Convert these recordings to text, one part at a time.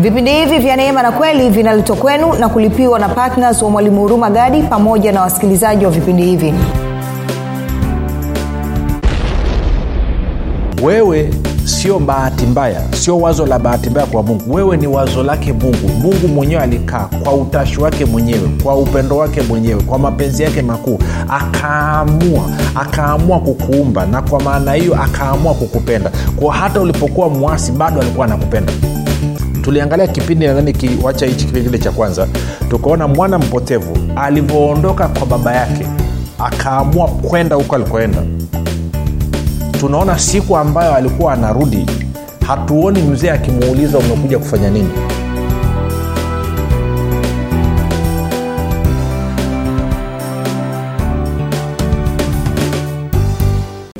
vipindi hivi vya neema na kweli vinaletwa kwenu na kulipiwa na ptns wa mwalimu huruma gadi pamoja na wasikilizaji wa vipindi hivi. Wewe sio bahati mbaya sio wazo la bahati mbaya kwa mungu. Wewe ni wazo lake mungu. Mungu mwenyewe alikaa kwa utashi wake mwenyewe kwa upendo wake mwenyewe kwa mapenzi yake makuu. Akaamua akaamua kukuumba na kwa maana hiyo akaamua kukupenda. Kwa hata ulipokuwa mwasi bado alikuwa anakupenda tuliangalia kipindi nadhani kiwacha hichi kipindi kile cha kwanza tukaona mwana mpotevu alivyoondoka kwa baba yake akaamua kwenda huko alikoenda. Tunaona siku ambayo alikuwa anarudi hatuoni mzee akimuuliza umekuja kufanya nini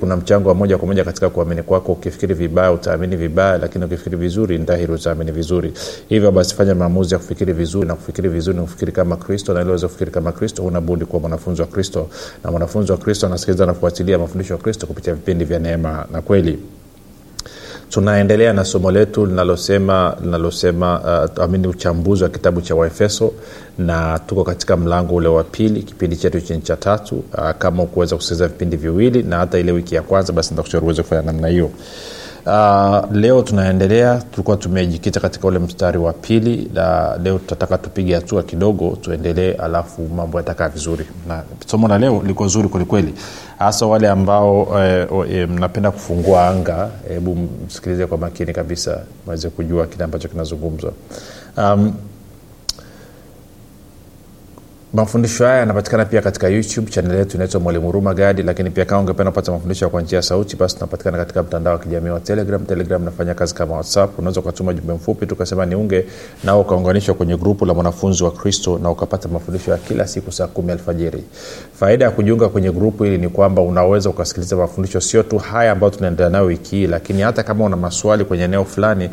kuna mchango wa moja kwa moja katika kuamini kwako. Ukifikiri vibaya utaamini vibaya lakini ukifikiri vizuri ndahiri utaamini vizuri. Hivyo basi fanya maamuzi ya kufikiri vizuri na kufikiri vizuri ni kufikiri kama kristo na iliweza kufikiri kama kristo unabudi kuwa mwanafunzi wa kristo. Na mwanafunzi wa kristo anasikiliza na kufuatilia mafundisho ya kristo kupitia vipindi vya neema na kweli tunaendelea na somo letu linalosema linalosema uh, amini uchambuzi wa kitabu cha waefeso na tuko katika mlango ule wa pili kipindi chetu chini cha tatu. Uh, kama ukuweza kusikiliza vipindi viwili na hata ile wiki ya kwanza basi nitakushauri uweze kufanya namna hiyo Uh, leo tunaendelea. Tulikuwa tumejikita katika ule mstari wa pili na leo tutataka tupige hatua kidogo tuendelee alafu mambo yatakaa vizuri. Na somo la leo liko zuri kwelikweli hasa wale ambao eh, eh, mnapenda kufungua anga hebu msikilize kwa makini kabisa mweze kujua kile ambacho kinazungumzwa. Um, mafundisho haya yanapatikana pia katika youtube chanel yetu inaitwa mwalimu ruma gadi lakini pia kama ungependa kupata mafundisho kwa njia ya sauti basi tunapatikana katika mtandao wa kijamii wa telegram. Telegram nafanya kazi kama whatsapp. Unaweza ukatuma jumbe mfupi tukasema niunge nao ukaunganishwa kwenye grupu la mwanafunzi wa kristo na ukapata mafundisho ya kila siku saa kumi alfajiri. Faida ya kujiunga kwenye grupu hili ni kwamba unaweza ukasikiliza mafundisho sio tu haya ambayo tunaendelea nayo wiki hii lakini hata kama una maswali kwenye eneo fulani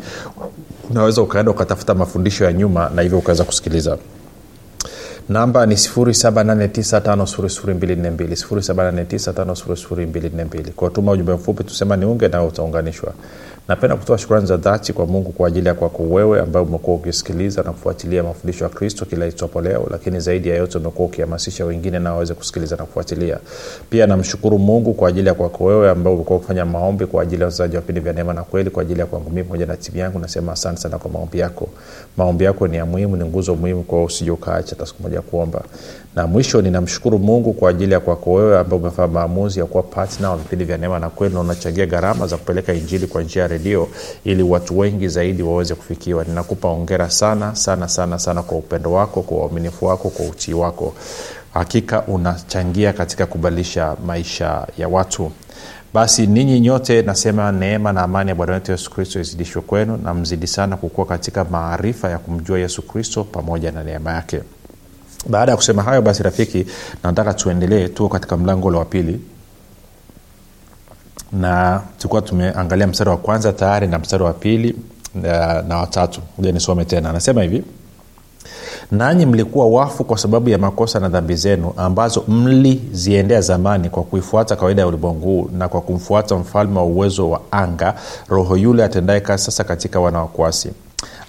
unaweza ukaenda ukatafuta mafundisho ya nyuma na hivyo ukaweza kusikiliza namba ni 7895242 kwa tuma ujumbe mfupi tusema niunge nao utaunganishwa napenda kutoa shukrani za dhati kwa mungu kwa ajili ya kwako wewe ambaye umekuwa ukisikiliza na kufuatilia mafundisho ya kristo kila itwapo leo lakini zaidi ya yote umekuwa ukihamasisha wengine nao waweze kusikiliza na kufuatilia. Pia namshukuru mungu kwa ajili ya kwako wewe ambao umekuwa ukifanya maombi kwa ajili ya wazaji wa vipindi vya neema na kweli kwa ajili ya kwangu mii pamoja na timu yangu nasema asante sana kwa maombi yako. Maombi yako ni ya muhimu ni nguzo muhimu kwao usije ukaacha hata siku moja kuomba na mwisho ninamshukuru mungu kwa ajili ya kwako wewe ambao umefanya maamuzi ya kuwa patna wa vipindi vya neema na kweli na unachangia gharama za kupeleka injili kwa njia ya redio ili watu wengi zaidi waweze kufikiwa. Ninakupa ongera sana sana sana sana kwa upendo wako kwa uaminifu wako kwa utii wako. Hakika unachangia katika kubadilisha maisha ya watu. Basi ninyi nyote nasema neema na amani ya bwana wetu yesu kristo izidishwe kwenu na mzidi sana kukua katika maarifa ya kumjua yesu kristo pamoja na neema yake baada ya kusema hayo basi rafiki nataka tuendelee tuko katika mlango ule wa pili. Na tulikuwa tumeangalia mstari wa kwanza tayari na mstari wa pili na, na watatu uja nisome tena. Anasema hivi nanyi mlikuwa wafu kwa sababu ya makosa na dhambi zenu ambazo mliziendea zamani kwa kuifuata kawaida ya ulimwengu na kwa kumfuata mfalme wa uwezo wa anga roho yule atendaye kazi sasa katika wanawakwasi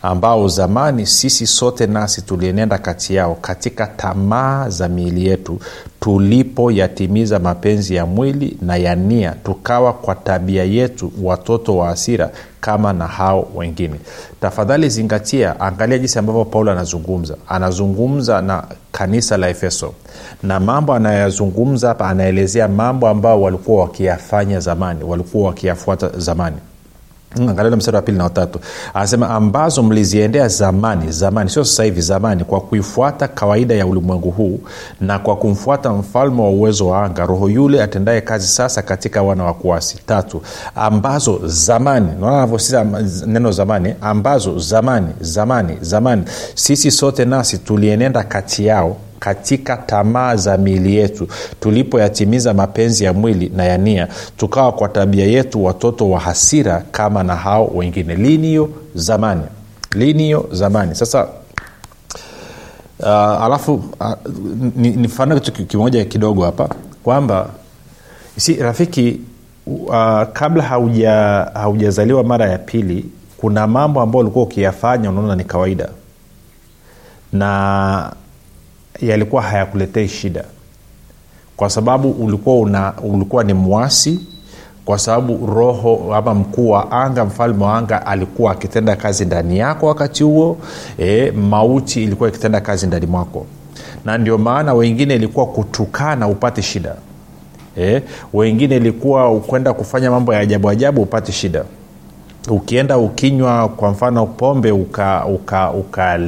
ambao zamani sisi sote nasi tulienenda kati yao katika tamaa za miili yetu tulipoyatimiza mapenzi ya mwili na ya nia tukawa kwa tabia yetu watoto wa asira kama na hao wengine. Tafadhali zingatia angalia jinsi ambavyo paulo anazungumza. Anazungumza na kanisa la efeso na mambo anayoyazungumza hapa anaelezea mambo ambayo walikuwa wakiyafanya zamani walikuwa wakiyafuata zamani angalia mstari wa pili na watatu anasema ambazo mliziendea zamani zamani sio sasa hivi zamani kwa kuifuata kawaida ya ulimwengu huu na kwa kumfuata mfalme wa uwezo wa anga roho yule atendaye kazi sasa katika wana wa kuasi. Tatu ambazo zamani naona anavyosisa neno zamani ambazo zamani zamani zamani sisi sote nasi tulienenda kati yao katika tamaa za miili yetu tulipoyatimiza mapenzi ya mwili na ya nia tukawa kwa tabia yetu watoto wa hasira kama na hao wengine. Lini zamani. Lini zamani. Sasa uh, alafu uh, nifanue kitu kimoja kidogo hapa kwamba si rafiki uh, kabla hauja haujazaliwa mara ya pili kuna mambo ambayo ulikuwa ukiyafanya unaona ni kawaida. Na yalikuwa hayakuletei shida. Kwa sababu ulikuwa una ulikuwa ni mwasi kwa sababu roho ama mkuu wa anga mfalme wa anga alikuwa akitenda kazi ndani yako wakati huo e, mauti ilikuwa ikitenda kazi ndani mwako. Na ndio maana wengine ilikuwa kutukana upate shida. E, wengine ilikuwa kwenda kufanya mambo ya ajabu ajabu upate shida ukienda ukinywa kwa mfano pombe ukalewa uka, uka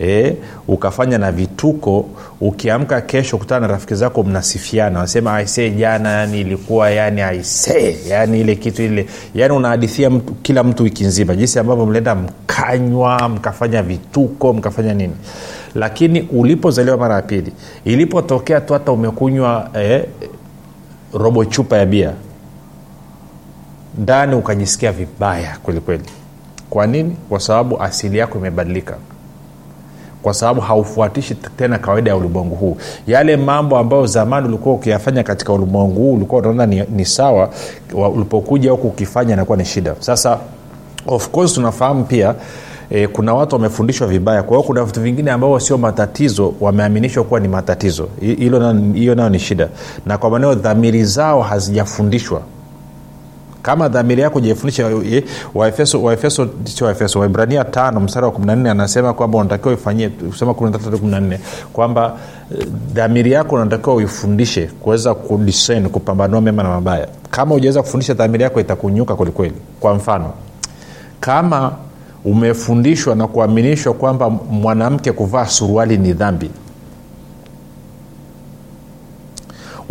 e, ukafanya na vituko ukiamka kesho kutana na rafiki zako mnasifiana. Wanasema aisee jana yani ilikuwa yani aisee yani ile kitu ile. Yani unahadithia mtu, kila mtu wiki nzima. Jinsi ambavyo mlienda mkanywa mkafanya vituko mkafanya nini. Lakini ulipozaliwa mara ya pili ilipotokea tu hata umekunywa eh, robo chupa ya bia ndani ukajisikia vibaya kwelikweli kwa nini? Kwa sababu asili yako imebadilika. Kwa sababu haufuatishi tena kawaida ya ulimwengu huu. Yale mambo ambayo zamani ulikuwa ukiyafanya katika ulimwengu huu ulikuwa unaona ni, ni sawa ulipokuja huku ukifanya inakuwa ni shida. Sasa of course tunafahamu pia e, kuna watu wamefundishwa vibaya. Kwa hiyo kuna vitu vingine ambavyo sio matatizo wameaminishwa kuwa ni matatizo. Hiyo nayo ni shida. Na kwa maneo dhamiri zao hazijafundishwa kama dhamiri yako jaifundisha waefeso waefeso sio waefeso waibrania tano mstari wa 14 anasema kwamba unatakiwa ifanyie kusema 14 kwamba dhamiri yako unatakiwa uifundishe kuweza kudisen kupambanua mema na mabaya. Kama ujaweza kufundisha dhamiri yako itakunyuka kwelikweli kwa mfano kama umefundishwa na kuaminishwa kwamba mwanamke kuvaa suruali ni dhambi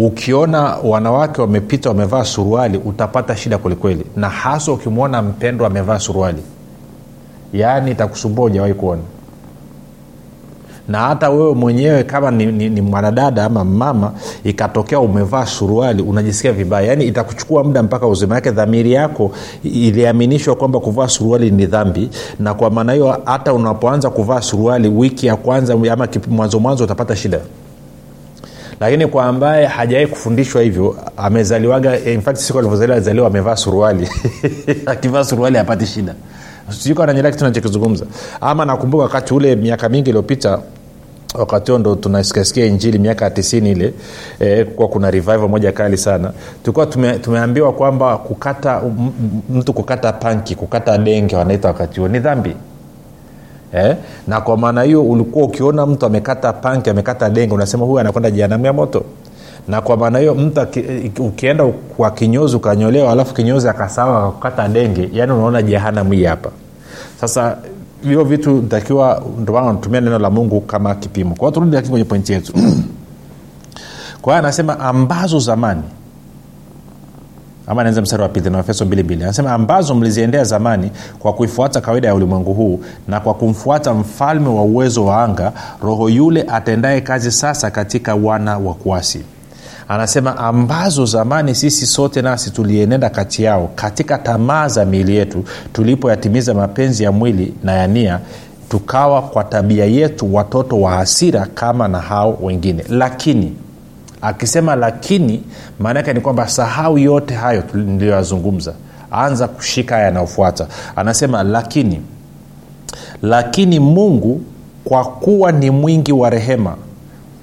ukiona wanawake wamepita wamevaa suruali utapata shida kwelikweli na hasa ukimwona mpendwa amevaa suruali. Yaani itakusumbua ujawahi kuona. Na hata wewe mwenyewe kama ni, ni, ni mwanadada ama mama ikatokea umevaa suruali unajisikia vibaya. Yaani itakuchukua muda mpaka uzima. Yake dhamiri yako iliaminishwa kwamba kuvaa suruali ni dhambi. Na kwa maana hiyo hata unapoanza kuvaa suruali wiki ya kwanza ama mwanzo mwanzo utapata shida lakini kwa ambaye hajawai kufundishwa hivyo amezaliwaga in fact siku alivyozaliwa alizaliwa amevaa suruali. Akivaa suruali apati shida. Siko ananyelea kitu nachokizungumza ama nakumbuka wakati ule miaka mingi iliyopita wakati huo ndo tunasikasikia injili miaka ya tisini ile e, kuwa kuna revival moja kali sana. Tulikuwa tume, tumeambiwa kwamba kukata m, mtu kukata panki kukata denge wanaita wakati huo ni dhambi eh? na kwa maana hiyo ulikuwa ukiona mtu amekata panki amekata denge unasema huyu anakwenda jehanamu ya moto. Na kwa maana hiyo mtu ukienda kwa kinyozi ukanyolewa alafu kinyozi akasawa akakukata denge yani unaona jehanamu hii hapa. Sasa hivyo vitu takiwa ndomana unatumia neno la mungu kama kipimo. Kwao turudi lakini kwenye pointi yetu. Kwa hiyo anasema ambazo zamani ama naanza mstari wa pili na efeso mbili. Anasema ambazo mliziendea zamani kwa kuifuata kawaida ya ulimwengu huu na kwa kumfuata mfalme wa uwezo wa anga roho yule atendaye kazi sasa katika wana wa kuasi. Anasema ambazo zamani sisi sote nasi tulienenda kati yao katika tamaa za miili yetu tulipoyatimiza mapenzi ya mwili na ya nia tukawa kwa tabia yetu watoto wa hasira kama na hao wengine. Lakini akisema lakini maana yake ni kwamba sahau yote hayo niliyoyazungumza. Anza kushika haya yanayofuata. Anasema lakini lakini mungu kwa kuwa ni mwingi wa rehema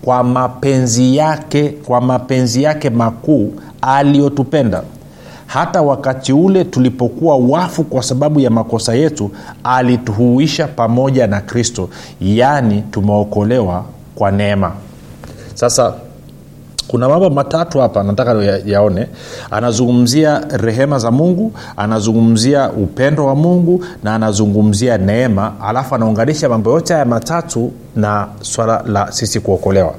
kwa mapenzi yake kwa mapenzi yake makuu aliyotupenda hata wakati ule tulipokuwa wafu kwa sababu ya makosa yetu alituhuisha pamoja na kristo. Yaani tumeokolewa kwa neema. Sasa kuna mambo matatu hapa nataka ya, yaone. Anazungumzia rehema za mungu anazungumzia upendo wa mungu na anazungumzia neema. Alafu anaunganisha mambo yote haya matatu na swala la sisi kuokolewa.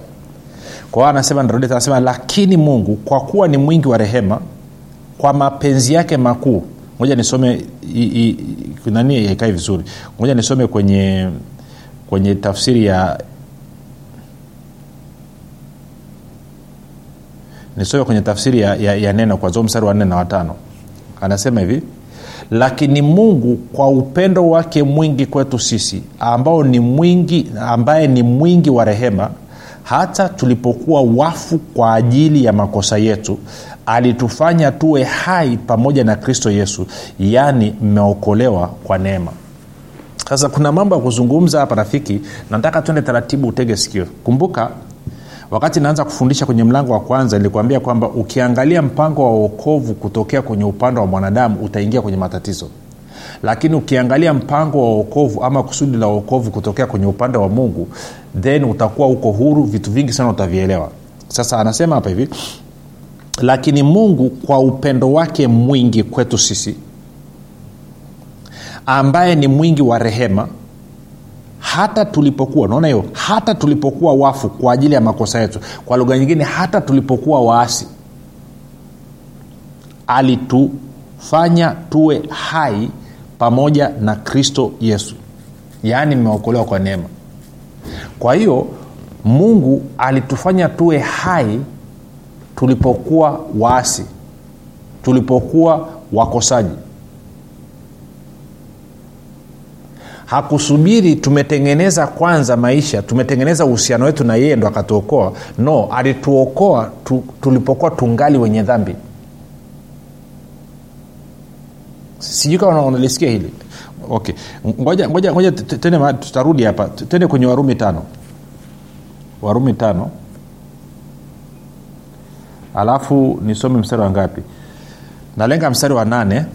Kwa hiyo anasema anasema lakini mungu kwa kuwa ni mwingi wa rehema kwa mapenzi yake makuu moja nisome i, nani ikae vizuri. Moja nisome kwenye kwenye tafsiri ya nisome kwenye tafsiri ya, ya, ya neno kwanzia mstari wa nne na watano anasema hivi lakini mungu kwa upendo wake mwingi kwetu sisi ambao ni mwingi ambaye ni mwingi wa rehema hata tulipokuwa wafu kwa ajili ya makosa yetu alitufanya tuwe hai pamoja na kristo yesu yaani mmeokolewa kwa neema. Sasa kuna mambo ya kuzungumza hapa rafiki. Nataka tuende taratibu utege sikio. Kumbuka wakati naanza kufundisha kwenye mlango wa kwanza nilikuambia kwamba ukiangalia mpango wa uokovu kutokea kwenye upande wa mwanadamu utaingia kwenye matatizo. Lakini ukiangalia mpango wa uokovu ama kusudi la uokovu kutokea kwenye upande wa mungu then utakuwa uko huru vitu vingi sana utavielewa. Sasa anasema hapa hivi lakini mungu kwa upendo wake mwingi kwetu sisi ambaye ni mwingi wa rehema hata tulipokuwa naona hiyo? Hata tulipokuwa wafu kwa ajili ya makosa yetu. Kwa lugha nyingine hata tulipokuwa waasi alitufanya tuwe hai pamoja na kristo yesu. Yaani mmeokolewa kwa neema. Kwa hiyo mungu alitufanya tuwe hai tulipokuwa waasi tulipokuwa wakosaji hakusubiri tumetengeneza kwanza maisha tumetengeneza uhusiano wetu na yeye ndo akatuokoa. No alituokoa tu, tulipokuwa tungali wenye dhambi. Sijui kama unalisikia hili. Okay. Ngoja ngoja ngoja tene tutarudi hapa. Tende kwenye warumi tano. Warumi tano. Alafu nisome mstari wa ngapi? Nalenga mstari wa nane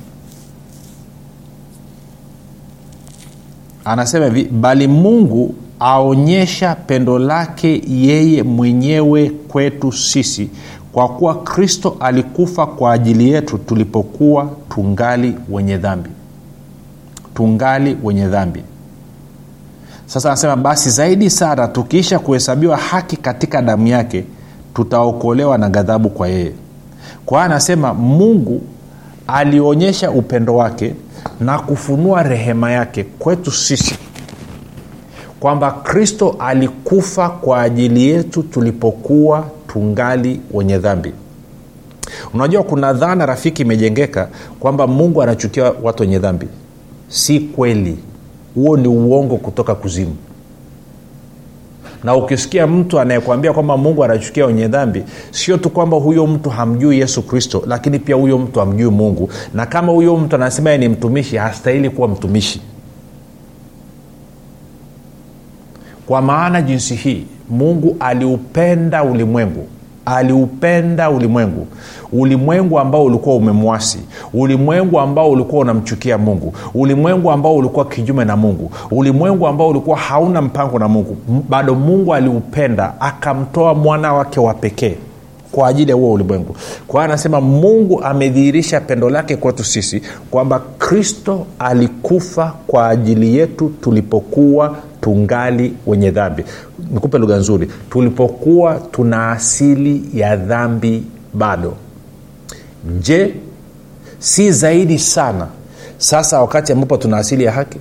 anasema hivi bali mungu aonyesha pendo lake yeye mwenyewe kwetu sisi kwa kuwa kristo alikufa kwa ajili yetu tulipokuwa tungali wenye dhambi. Tungali wenye dhambi. Sasa anasema basi zaidi sana tukiisha kuhesabiwa haki katika damu yake tutaokolewa na ghadhabu kwa yeye. Kwa hiyo anasema mungu alionyesha upendo wake na kufunua rehema yake kwetu sisi kwamba kristo alikufa kwa ajili yetu tulipokuwa tungali wenye dhambi. Unajua kuna dhana rafiki imejengeka kwamba mungu anachukia watu wenye dhambi. Si kweli. Huo ni uongo kutoka kuzimu na ukisikia mtu anayekwambia kwamba mungu anachukia wenye dhambi sio tu kwamba huyo mtu hamjui yesu kristo lakini pia huyo mtu hamjui mungu. Na kama huyo mtu anasema ye ni mtumishi hastahili kuwa mtumishi. Kwa maana jinsi hii mungu aliupenda ulimwengu aliupenda ulimwengu. Ulimwengu ambao ulikuwa umemwasi. Ulimwengu ambao ulikuwa unamchukia mungu. Ulimwengu ambao ulikuwa kinyume na mungu. Ulimwengu ambao ulikuwa hauna mpango na mungu. Bado mungu aliupenda akamtoa mwana wake wa pekee kwa ajili ya huo ulimwengu. Kwa hiyo anasema mungu amedhihirisha pendo lake kwetu sisi kwamba kristo alikufa kwa ajili yetu tulipokuwa tungali wenye dhambi. Nikupe lugha nzuri. Tulipokuwa tuna asili ya dhambi bado. Je si zaidi sana. Sasa wakati ambapo tuna asili ya haki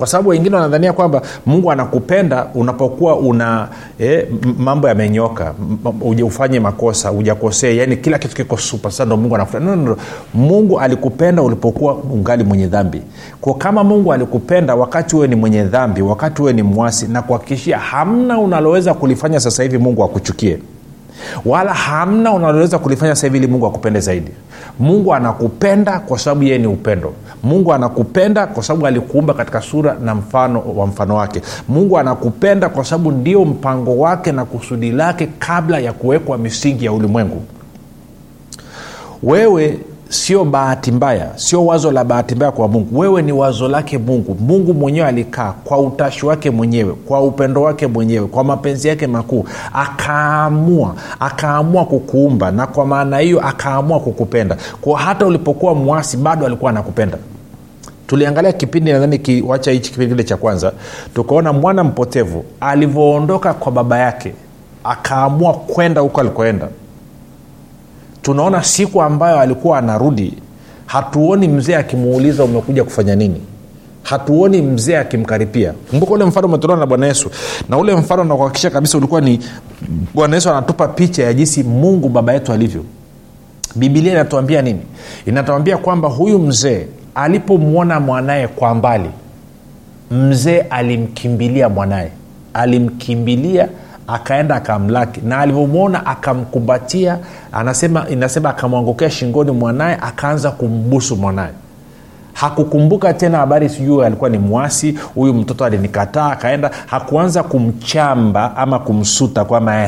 kwa sababu wengine wanadhania kwamba mungu anakupenda unapokuwa una eh, mambo yamenyoka uja ufanye makosa ujakosee yani kila kitu kiko ndo mungu anakupenda. No, no, no. mungu alikupenda ulipokuwa ungali mwenye dhambi. Kwa kama mungu alikupenda wakati huwe ni mwenye dhambi wakati huwe ni mwasi na kuhakikishia hamna unaloweza kulifanya sasa hivi mungu akuchukie. Wala hamna unaloweza kulifanya sasa hivi ili mungu akupende zaidi. Mungu anakupenda kwa sababu yeye ni upendo mungu anakupenda kwa sababu alikuumba katika sura na mfano wa mfano wake. Mungu anakupenda kwa sababu ndio mpango wake na kusudi lake kabla ya kuwekwa misingi ya ulimwengu. Wewe sio bahati mbaya sio wazo la bahati mbaya kwa mungu. Wewe ni wazo lake mungu. Mungu mwenyewe alikaa kwa utashi wake mwenyewe kwa upendo wake mwenyewe kwa mapenzi yake makuu. Akaamua akaamua kukuumba na kwa maana hiyo akaamua kukupenda. Kwa hata ulipokuwa mwasi bado alikuwa anakupenda. Tuliangalia kipindi nadhani kiwacha hichi kipindi kile cha kwanza tukaona mwana mpotevu alivyoondoka kwa baba yake akaamua kwenda huko alikoenda tunaona siku ambayo alikuwa anarudi. Hatuoni mzee akimuuliza umekuja kufanya nini? Hatuoni mzee akimkaripia. Kumbuka ule mfano umetolewa na bwana yesu. Na ule mfano nakuhakikisha kabisa ulikuwa ni bwana yesu anatupa picha ya jinsi mungu baba yetu alivyo. Bibilia inatuambia nini? Inatuambia kwamba huyu mzee alipomwona mwanaye kwa mbali mzee alimkimbilia mwanaye. Alimkimbilia akaenda akamlaki. Na alivyomwona akamkumbatia anasema inasema akamwangokea shingoni mwanaye akaanza kumbusu mwanaye hakukumbuka tena habari sijuu alikuwa ni mwasi huyu mtoto alinikataa akaenda hakuanza kumchamba ama kumsuta kwamba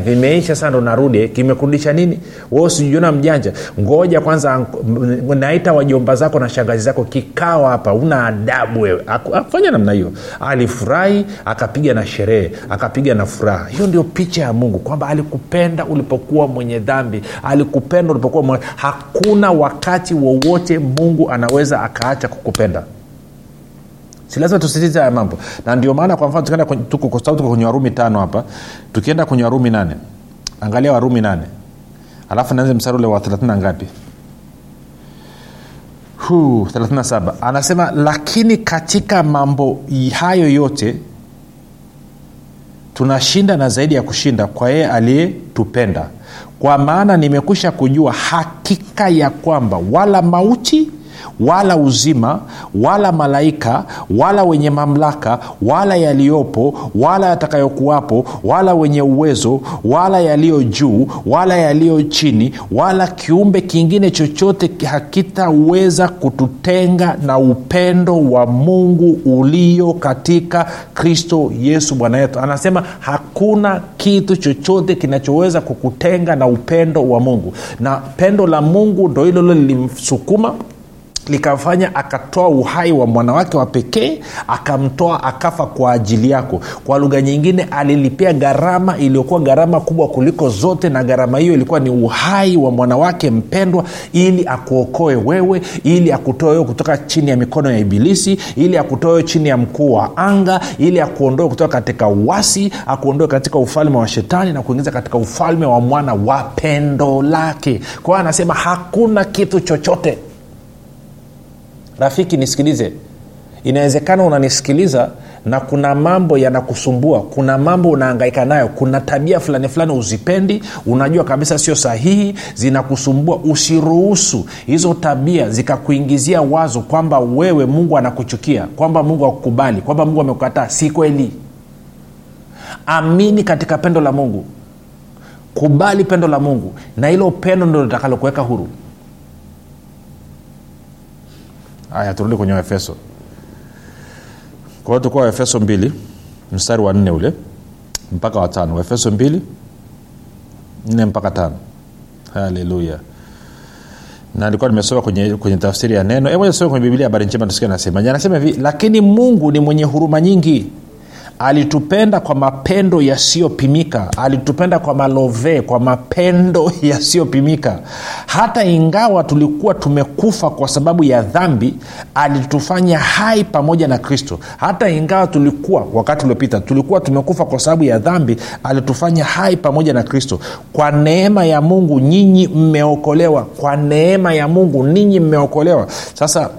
vimeisha sana ndo narudi kimekurudisha nini? We sijiona mjanja. Ngoja kwanza naita wajomba zako na shangazi zako kikao hapa una adabu wewe. Akufanya namna hiyo. Alifurahi akapiga na sherehe akapiga na furaha. Hiyo ndio picha ya mungu kwamba alikupenda ulipokuwa mwenye dhambi alikupenda ulipokuwa mwenye... hakuna wakati wowote mungu anaweza akaacha kukupenda. Si lazima tusitize haya mambo. Na ndio maana kwa mfano tukienda tuko kwenye warumi tano hapa tukienda kwenye warumi nane angalia warumi nane. Alafu naanze msari ule wa thelathina na ngapi? 37 anasema lakini katika mambo hayo yote tunashinda na zaidi ya kushinda kwa yeye aliyetupenda. Kwa maana nimekwisha kujua hakika ya kwamba wala mauti wala uzima wala malaika wala wenye mamlaka wala yaliyopo wala yatakayokuwapo wala wenye uwezo wala yaliyo juu wala yaliyo chini wala kiumbe kingine chochote hakitaweza kututenga na upendo wa mungu ulio katika kristo yesu bwana yetu anasema hakuna kitu chochote kinachoweza kukutenga na upendo wa mungu. Na pendo la mungu ndo hilo lilo lilimsukuma likamfanya akatoa uhai wa mwanawake wa pekee akamtoa akafa kwa ajili yako. Kwa lugha nyingine alilipia gharama iliyokuwa gharama kubwa kuliko zote na gharama hiyo ilikuwa ni uhai wa mwanawake mpendwa ili akuokoe wewe ili akutoe wewe kutoka chini ya mikono ya ibilisi ili akutoe wewe chini ya mkuu wa anga ili akuondoe kutoka katika uwasi akuondoe katika ufalme wa shetani na kuingiza katika ufalme wa mwana wa pendo lake. Kwa anasema hakuna kitu chochote rafiki nisikilize. Inawezekana unanisikiliza na kuna mambo yanakusumbua kuna mambo unaangaika nayo kuna tabia fulani fulani uzipendi unajua kabisa sio sahihi zinakusumbua usiruhusu hizo tabia zikakuingizia wazo kwamba wewe mungu anakuchukia kwamba mungu akukubali kwamba mungu amekukataa. Si kweli. Amini katika pendo la mungu. Kubali pendo la mungu na hilo pendo ndo litakalokuweka huru haya turudi kwenye waefeso. Kwa tukuwa waefeso mbili mstari wa nne ule mpaka watano waefeso mbili nne mpaka tano. Haleluya. Na nilikuwa nimesoma kwenye, kwenye tafsiri ya neno. Moja soma kwenye biblia habari njema tusikia nasema anasema hivi lakini mungu ni mwenye huruma nyingi alitupenda kwa mapendo yasiyopimika. Alitupenda kwa malove kwa mapendo yasiyopimika. Hata ingawa tulikuwa tumekufa kwa sababu ya dhambi alitufanya hai pamoja na kristo. Hata ingawa tulikuwa wakati uliopita tulikuwa tumekufa kwa sababu ya dhambi alitufanya hai pamoja na kristo. Kwa neema ya mungu nyinyi mmeokolewa. Kwa neema ya mungu ninyi mmeokolewa. Sasa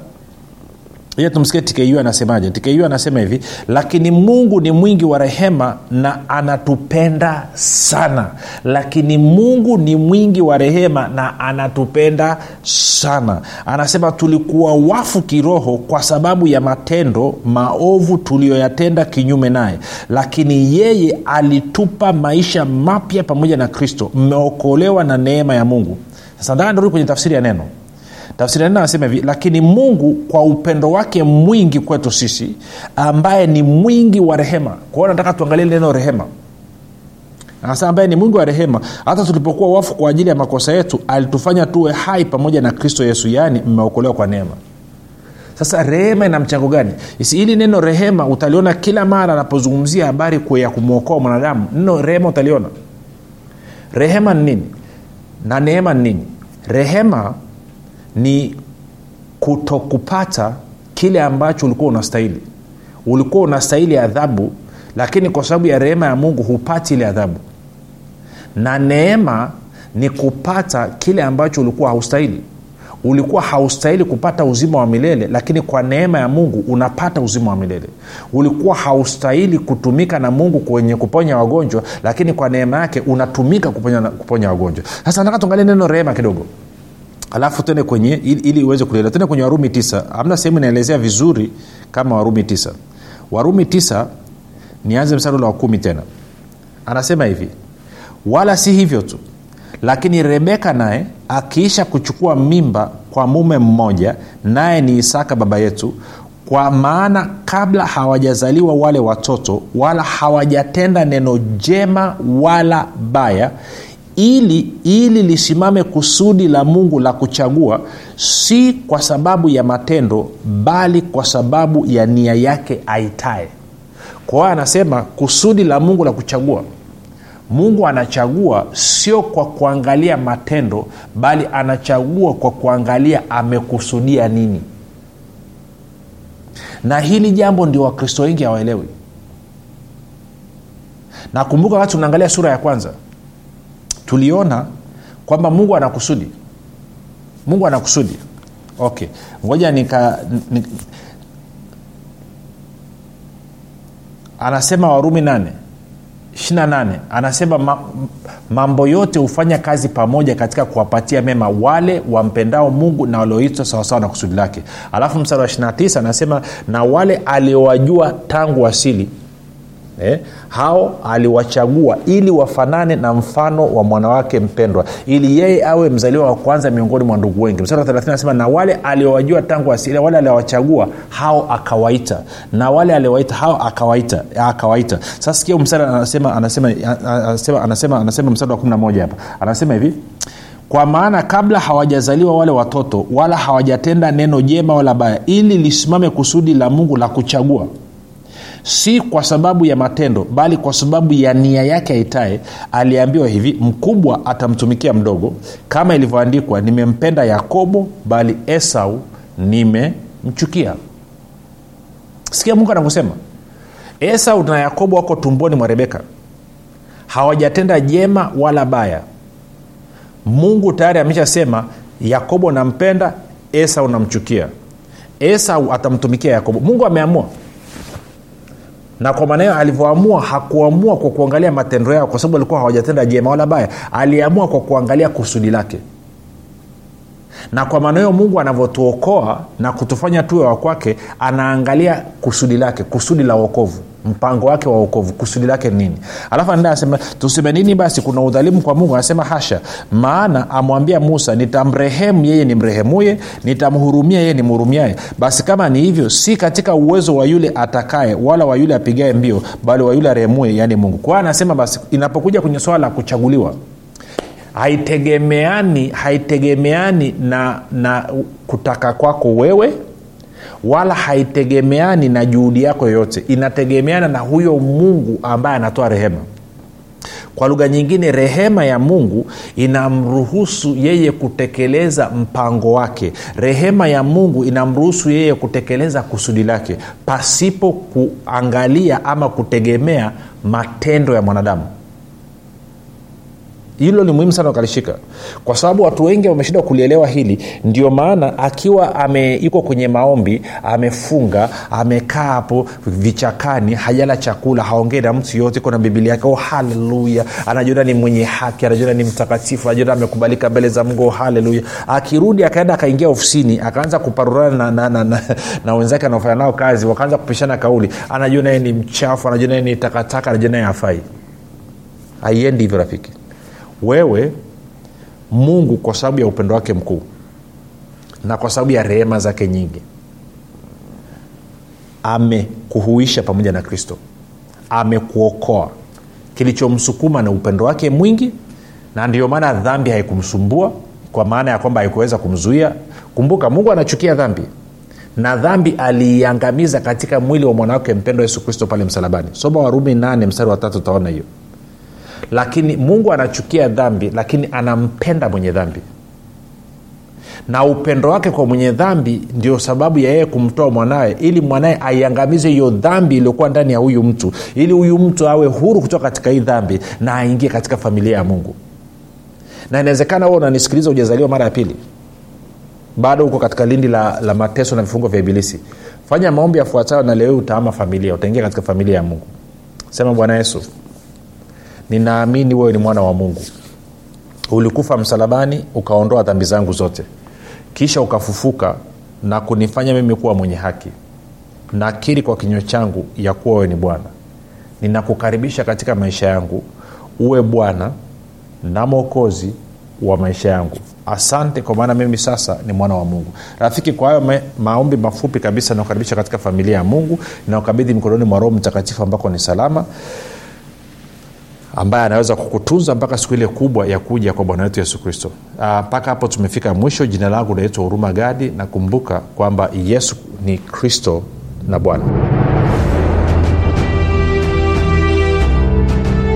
hiyo tumsikie tku anasemaje? Tku anasema hivi lakini mungu ni mwingi wa rehema na anatupenda sana. Lakini mungu ni mwingi wa rehema na anatupenda sana. Anasema tulikuwa wafu kiroho kwa sababu ya matendo maovu tuliyoyatenda kinyume naye. Lakini yeye alitupa maisha mapya pamoja na kristo mmeokolewa na neema ya mungu. Sasa ndaa ndarudi kwenye tafsiri ya neno tafsiri nne anasema hivi lakini mungu kwa upendo wake mwingi kwetu sisi ambaye ni mwingi wa rehema. Kwao nataka tuangalie neno rehema. Anasema ambaye ni mwingi wa rehema hata tulipokuwa wafu kwa ajili ya makosa yetu alitufanya tuwe hai pamoja na kristo yesu yaani mmeokolewa kwa neema. Sasa rehema ina mchango gani? Hili neno rehema utaliona kila mara anapozungumzia habari ya kumwokoa mwanadamu. Neno rehema utaliona. Rehema ni nini? Na neema ni nini? Rehema ni kutokupata kile ambacho ulikuwa unastahili. Ulikuwa unastahili adhabu lakini kwa sababu ya rehema ya mungu hupati ile adhabu. Na neema ni kupata kile ambacho ulikuwa haustahili. Ulikuwa haustahili kupata uzima wa milele lakini kwa neema ya mungu unapata uzima wa milele. Ulikuwa haustahili kutumika na mungu kwenye kuponya wagonjwa lakini kwa neema yake unatumika kuponya, kuponya wagonjwa. Sasa nataka tuangalie neno rehema kidogo alafu tende kwenye ili, ili uweze kulielewa. Tende kwenye warumi tisa. Amna sehemu inaelezea vizuri kama warumi tisa. Warumi tisa nianze mstari ule wa kumi tena. Anasema hivi wala si hivyo tu lakini rebeka naye akiisha kuchukua mimba kwa mume mmoja naye ni isaka baba yetu kwa maana kabla hawajazaliwa wale watoto wala hawajatenda neno jema wala baya ili ili lisimame kusudi la mungu la kuchagua si kwa sababu ya matendo bali kwa sababu ya nia yake aitae kwa anasema kusudi la mungu la kuchagua. Mungu anachagua sio kwa kuangalia matendo bali anachagua kwa kuangalia amekusudia nini. Na hili jambo ndio wakristo wengi hawaelewi. Nakumbuka wakati unaangalia sura ya kwanza tuliona kwamba mungu anakusudi. Mungu anakusudi. Okay. Ngoja nika, nika anasema warumi 8 28 anasema ma, mambo yote hufanya kazi pamoja katika kuwapatia mema wale wampendao mungu na walioitwa sawasawa na kusudi lake. Alafu mstari wa 29 anasema na wale aliowajua tangu asili eh, hao aliwachagua ili wafanane na mfano wa mwanawake mpendwa ili yeye awe mzaliwa wa kwanza miongoni mwa ndugu wengi. Msara wa 30 anasema na wale aliowajua tangu asili wale aliowachagua hao akawaita. Na wale aliowaita hao akawaita akawaita. Sasa sikia msara anasema anasema anasema anasema, anasema msara wa 11 hapa. Anasema hivi kwa maana kabla hawajazaliwa wale watoto wala hawajatenda neno jema wala baya ili lisimame kusudi la mungu la kuchagua si kwa sababu ya matendo bali kwa sababu ya nia yake aitae aliambiwa hivi mkubwa atamtumikia mdogo. Kama ilivyoandikwa nimempenda yakobo bali esau nimemchukia. Sikia mungu anavyosema. Esau na yakobo wako tumboni mwa rebeka. Hawajatenda jema wala baya. Mungu tayari ameshasema yakobo nampenda esau namchukia. Esau atamtumikia yakobo. Mungu ameamua na kwa maana hiyo alivyoamua hakuamua kwa kuangalia matendo yao kwa sababu alikuwa hawajatenda jema wala baya. Aliamua kwa kuangalia kusudi lake na kwa maana hiyo mungu anavyotuokoa na kutufanya tuwe wa kwake anaangalia kusudi lake kusudi la uokovu mpango wake wa uokovu kusudi lake nini. Alafu anaenda anasema tuseme nini basi? Kuna udhalimu kwa mungu. Anasema hasha. Maana amwambia musa nitamrehemu yeye ni mrehemuye nitamhurumia yeye ni mhurumiaye basi kama ni hivyo si katika uwezo wa yule atakaye wala wa yule apigae mbio bali wa yule arehemuye yaani mungu. Kwa anasema basi inapokuja kwenye swala la kuchaguliwa haitegemeani haitegemeani na na kutaka kwako wewe wala haitegemeani na juhudi yako yoyote. Inategemeana na huyo mungu ambaye anatoa rehema. Kwa lugha nyingine rehema ya mungu inamruhusu yeye kutekeleza mpango wake. Rehema ya mungu inamruhusu yeye kutekeleza kusudi lake pasipo kuangalia ama kutegemea matendo ya mwanadamu hilo ni muhimu sana ukalishika. Kwa sababu watu wengi wameshindwa kulielewa hili ndio maana akiwa yuko kwenye maombi amefunga amekaa hapo vichakani hajala chakula haongei na mtu yoyote kona bibilia yake oh haleluya. Anajiona ni mwenye haki anajiona ni mtakatifu anajiona amekubalika mbele za mungu oh haleluya. Akirudi akaenda akaingia ofisini akaanza kuparurana na, na, na, na, na wenzake anaofanya nao kazi wakaanza kupishana kauli anajiona ye ni mchafu anajiona ye ni takataka anajiona ye hafai. Haiendi hivyo rafiki wewe mungu kwa sababu ya upendo wake mkuu na kwa sababu ya rehema zake nyingi. Amekuhuisha pamoja na kristo. Amekuokoa. Kilichomsukuma na upendo wake mwingi na ndio maana dhambi haikumsumbua kwa maana ya kwamba haikuweza kumzuia. Kumbuka mungu anachukia dhambi na dhambi aliiangamiza katika mwili wa mwanawake mpendo yesu kristo pale msalabani. Soma warumi 8 mstari wa tatu utaona hiyo lakini mungu anachukia dhambi lakini anampenda mwenye dhambi. Na upendo wake kwa mwenye dhambi ndio sababu ya yeye kumtoa mwanawe ili mwanaye aiangamize hiyo dhambi iliyokuwa ndani ya huyu mtu ili huyu mtu awe huru kutoka katika hii dhambi na aingie katika familia ya mungu. Na inawezekana huo unanisikiliza ujazaliwa mara ya pili. Bado huko katika lindi la, la mateso na vifungo vya ibilisi. Fanya maombi yafuatayo na leo utaama familia utaingia katika familia ya mungu. Sema bwana yesu ninaamini wewe ni mwana wa mungu. Ulikufa msalabani ukaondoa dhambi zangu zote. Kisha ukafufuka na kunifanya mimi kuwa mwenye haki. Nakiri kwa kinywa changu ya kuwa wewe ni bwana. Ninakukaribisha katika maisha yangu. Uwe bwana na mwokozi wa maisha yangu. Asante kwa maana mimi sasa ni mwana wa mungu. Rafiki kwa hayo ma- maombi mafupi kabisa nakukaribisha katika familia ya mungu. Naukabidhi mikononi mwa roho mtakatifu ambako ni salama ambaye anaweza kukutunza mpaka siku ile kubwa ya kuja kwa bwana wetu yesu kristo. Mpaka hapo tumefika mwisho. Jina langu naitwa huruma gadi. Na kumbuka kwamba yesu ni kristo na bwana